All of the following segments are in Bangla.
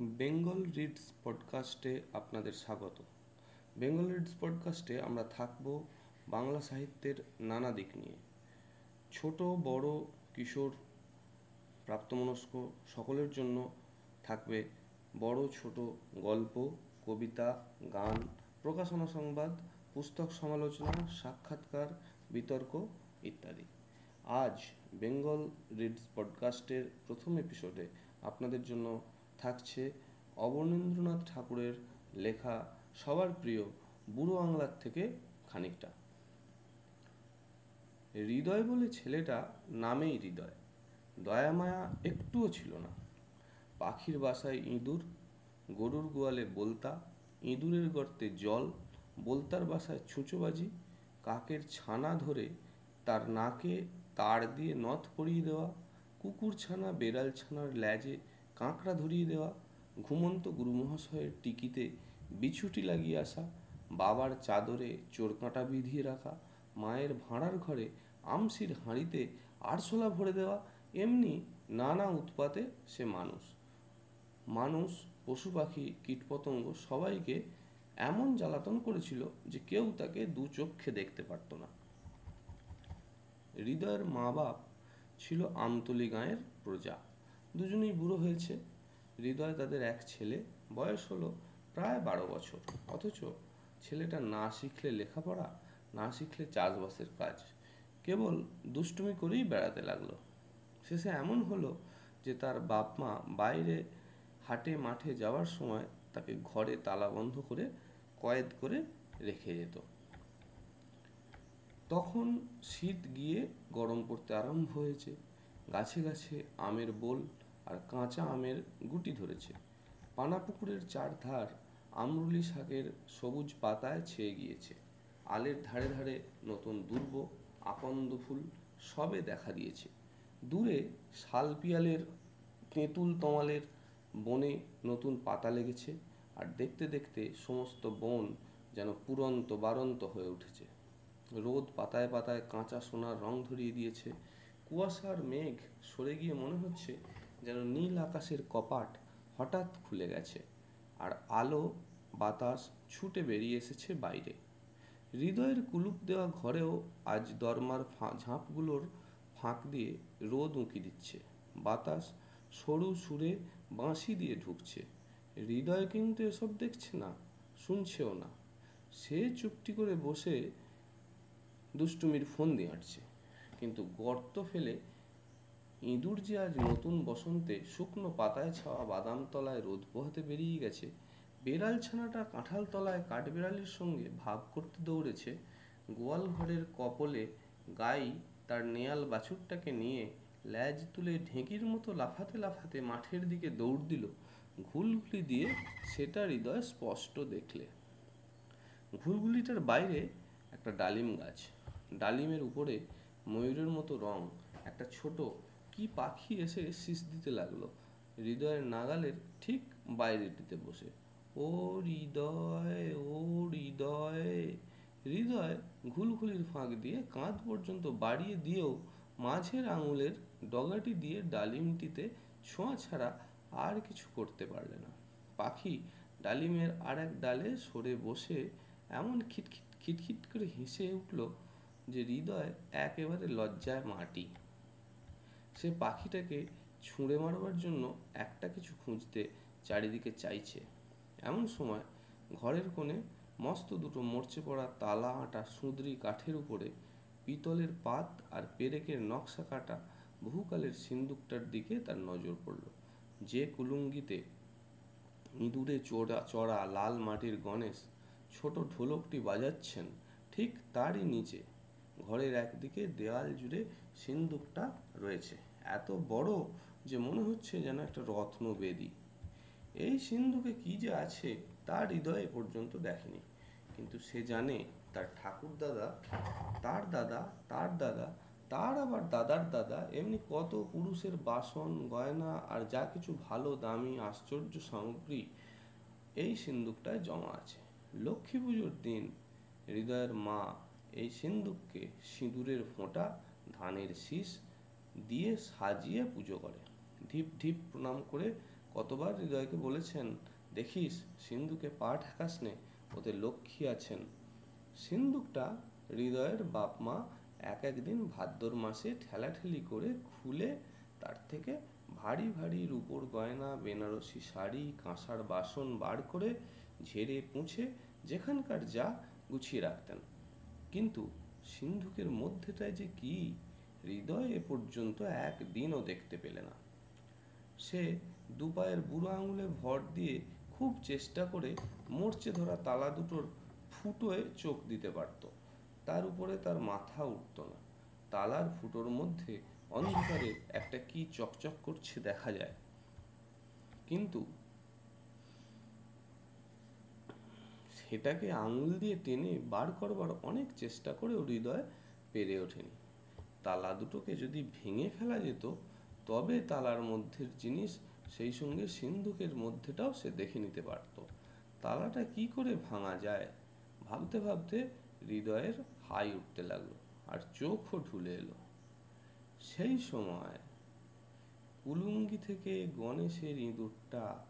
বেঙ্গল রিডস পডকাস্টে আপনাদের স্বাগত। বেঙ্গল রিডস পডকাস্টে আমরা থাকব বাংলা সাহিত্যের নানা দিক নিয়ে। ছোট, বড়, কিশোর, প্রাপ্তমনস্ক সকলের জন্য থাকবে বড়, ছোট গল্প, কবিতা, গান, প্রকাশনা সংবাদ, পুস্তক সমালোচনা, সাক্ষাৎকার, বিতর্ক ইত্যাদি। আজ বেঙ্গল রিডস পডকাস্টের প্রথম এপিসোডে আপনাদের জন্য থাকছে অবনীন্দ্রনাথ ঠাকুরের লেখা সবার প্রিয় বুড়ো আংলার থেকে খানিকটা। হৃদয় বলে ছেলেটা নামেই হৃদয়, দয়া মায়া একটুও ছিল না। পাখির বাসায় ইঁদুর, গরুর গোয়ালে বলতা, ইঁদুরের গর্তে জল, বলতার বাসায় ছুঁচোবাজি, কাকের ছানা ধরে তার নাকে তার দিয়ে নথ পরিয়ে দেওয়া, কুকুর ছানা, বেড়াল ছানার ল্যাজে কাঁকড়া ধরিয়ে দেওয়া, ঘুমন্ত গুরুমহাশয়ের টিকিতে বিছুটি লাগিয়ে আসা, বাবার চাদরে চোরকাঁটা বিধিয়ে রাখা, মায়ের ভাঁড়ার ঘরে আমসির হাঁড়িতে আরশোলা ভরে দেওয়া, এমনি নানা উৎপাতে সে মানুষ। মানুষ, পশু পাখি, কীটপতঙ্গ সবাইকে এমন জ্বালাতন করেছিল যে কেউ তাকে দু চক্ষে দেখতে পারত না। হৃদয়ের মা বাপ ছিল আমতলি গাঁয়ের প্রজা। দুজনেই বুড়ো হয়েছে। হৃদয় তাদের এক ছেলে। বয়স হলো প্রায় বারো বছর। অথচ ছেলেটা না শিখলে লেখাপড়া, না শিখলে চাষবাসের কাজ। কেবল দুষ্টুমি করেই বেড়াতে লাগল। শেষে এমন হলো যে তার বাপ মা বাইরে হাটে মাঠে যাওয়ার সময় তাকে ঘরে তালা বন্ধ করে কয়েদ করে রেখে যেত। তখন শীত গিয়ে গরম পড়তে আরম্ভ হয়েছে। গাছে গাছে আমের বোল আর কাঁচা আমের গুটি ধরেছে। পানা পুকুরের চারধার আমরুলি শাকের সবুজ পাতায় ছেয়ে গিয়েছে। আলের ধারে ধারে নতুন দুর্ব, আকন্দ ফুল সবে দেখা দিয়েছে। দূরে শাল পিয়ালের, তেঁতুল তমালের বনে নতুন পাতা লেগেছে আর দেখতে দেখতে সমস্ত বন যেন পুরন্ত বারন্ত হয়ে উঠেছে। রোদ পাতায় পাতায় কাঁচা সোনার রং ধরিয়ে দিয়েছে। কুয়াশার মেঘ সরে গিয়ে মনে হচ্ছে যেন নীল আকাশের কপাট হঠাৎ খুলে গেছে আর আলো, বাতাস ছুটে বেরিয়ে এসেছে বাইরে। হৃদয়ের কুলুপ দেওয়া ঘরেও আজ দরমার ঝাঁপগুলোর ফাঁক দিয়ে রোদ উঁকি দিচ্ছে। বাতাস সরু সুরে বাঁশি দিয়ে ঢুকছে। হৃদয় কিন্তু এসব দেখছে না, শুনছেও না। সে চুপটি করে বসে দুষ্টুমির ফোন দিয়ে আঁটছে কিন্তু গর্ত ফেলে ইঁদুর যে আজ নতুন বসন্তে শুকনো পাতায় ছাওয়া বাদাম তলায় রোদ পোহাতে বেরিয়ে গেছে, বেড়াল ছানাটা কাঁঠাল তলায় কাঠবেড়ালির সঙ্গে ভাব করতে দৌড়েছে, গোয়াল ঘরের কপলে গাই তার নেয়াল বাছুরটাকে নিয়ে ল্যাজ তুলে ঢেঁকির মতো লাফাতে লাফাতে মাঠের দিকে দৌড় দিল, ঘুলঘুলি দিয়ে সেটা হৃদয় স্পষ্ট দেখলে। ঘুলঘুলিটার বাইরে একটা ডালিম গাছ, ডালিমের উপরে ময়ূরের মতো রং, একটা ছোট কি পাখি এসে শীষ দিতে লাগল? হৃদয়ের নাগালের ঠিক বাইরেটিতে বসে। ও হৃদয় ও হৃদয়। হৃদয় ঘুলঘুলির ফাঁক দিয়ে কাঁধ পর্যন্ত বাড়িয়ে দিয়েও মাঝের আঙুলের ডগাটি দিয়ে ডালিমটিতে ছোঁয়া ছাড়া আর কিছু করতে পারলে না। পাখি ডালিমের আর এক ডালে সরে বসে এমন খিটখিট খিটখিট করে হেসে উঠল যে হৃদয় একেবারে লজ্জায় মাটি। সে পাখিটাকে ছুঁড়ে মারবার জন্য একটা কিছু খুঁজতে চারিদিকে চাইছে। এমন সময় ঘরের কোণে মস্ত দুটো মরচে পড়া তালা আটা সুঁদরি কাঠের উপরে পিতলের পাত আর পেরেকের নকশা কাটা বহুকালের সিন্দুকটার দিকে তার নজর পড়ল। যে কুলুঙ্গিতে ইঁদুরে চোরা, চড়া লাল মাটির গণেশ ছোট ঢোলকটি বাজাচ্ছেন, ঠিক তারই নিচে ঘরের একদিকে দেওয়াল জুড়ে সিন্দুকটা রয়েছে। এত বড় যে মনে হচ্ছে যেন একটা রত্ন বেদি এই সিন্ধুকে কি যে আছে, তার হৃদয়ে পর্যন্ত দেখেনি। কিন্তু সে জানে তার ঠাকুর দাদা, তার দাদা তার দাদা, তার আবার দাদার দাদা, এমনি কত পুরুষের বাসন, গয়না আর যা কিছু ভালো, দামি, আশ্চর্য সামগ্রী এই সিন্দুকটায় জমা আছে। লক্ষ্মী পুজোর দিন হৃদয়ের মা এই সিন্দুককে সিঁদুরের ফোঁটা, ধানের শীষ দিয়ে সাজিয়ে পুজো করে। ঢিপ ঢিপ প্রণাম করে কতবার হৃদয়কে বলেছেন, দেখিস, সিন্ধুকে পা ঠেকাস নে ওতে লক্ষ্মী আছেন। সিন্ধুকটা হৃদয়ের বাপ মা এক একদিন ভাদ্র মাসে ঠেলাঠেলি করে খুলে তার থেকে ভারী ভারী রূপোর গয়না, বেনারসি শাড়ি, কাঁসার বাসন বার করে ঝেড়ে পুঁছে যেখানকার যা গুছিয়ে রাখতেন। কিন্তু সিন্ধুকের মধ্যেটায় যে কি হৃদয় এ পর্যন্ত একদিনও দেখতে পেলে না। সে দুপায়ের বুড়ো আঙুলে ভর দিয়ে খুব চেষ্টা করে মরচে ধরা তালা দুটোর ফুটোয় চোখ দিতে পারত। তার উপরে তার মাথা উঠত না। তালার ফুটোর মধ্যে অন্ধকারে একটা কি চকচক করছে দেখা যায়। কিন্তু সেটাকে আঙুল দিয়ে টেনে বার করবার অনেক চেষ্টা করেও হৃদয় পেরে ওঠেনি। তালা দুটোকে যদি ভেঙে ফেলা যেত, তবে তালার মধ্যের জিনিস সেই সঙ্গে সিন্ধুকের মধ্যেটাও সে দেখে নিতে পারত। তালাটা কি করে ভাঙা যায়? ভাবতে ভাবতে হৃদয়ের হাই উঠতে লাগল আর চোখও ঢুলে এলো। সেই সময় কুলুঙ্গি থেকে গণেশের ইঁদুরটা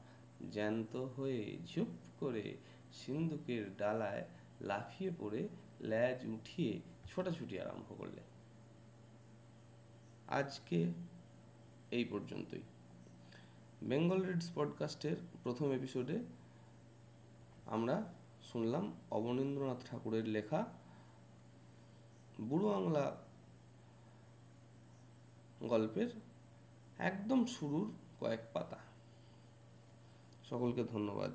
জ্যান্ত হয়ে ঝুপ করে সিন্ধুকের ডালায় লাফিয়ে পড়ে ল্যাজ উঠিয়ে ছোটাছুটি আরম্ভ করলে। আজকে এই পর্যন্তই। বেঙ্গল রিডস পডকাস্টের প্রথম এপিসোডে আমরা শুনলাম অবনীন্দ্রনাথ ঠাকুরের লেখা বুড়ো বাংলা গল্পের একদম শুরুর কয়েক পাতা। সকলকে ধন্যবাদ।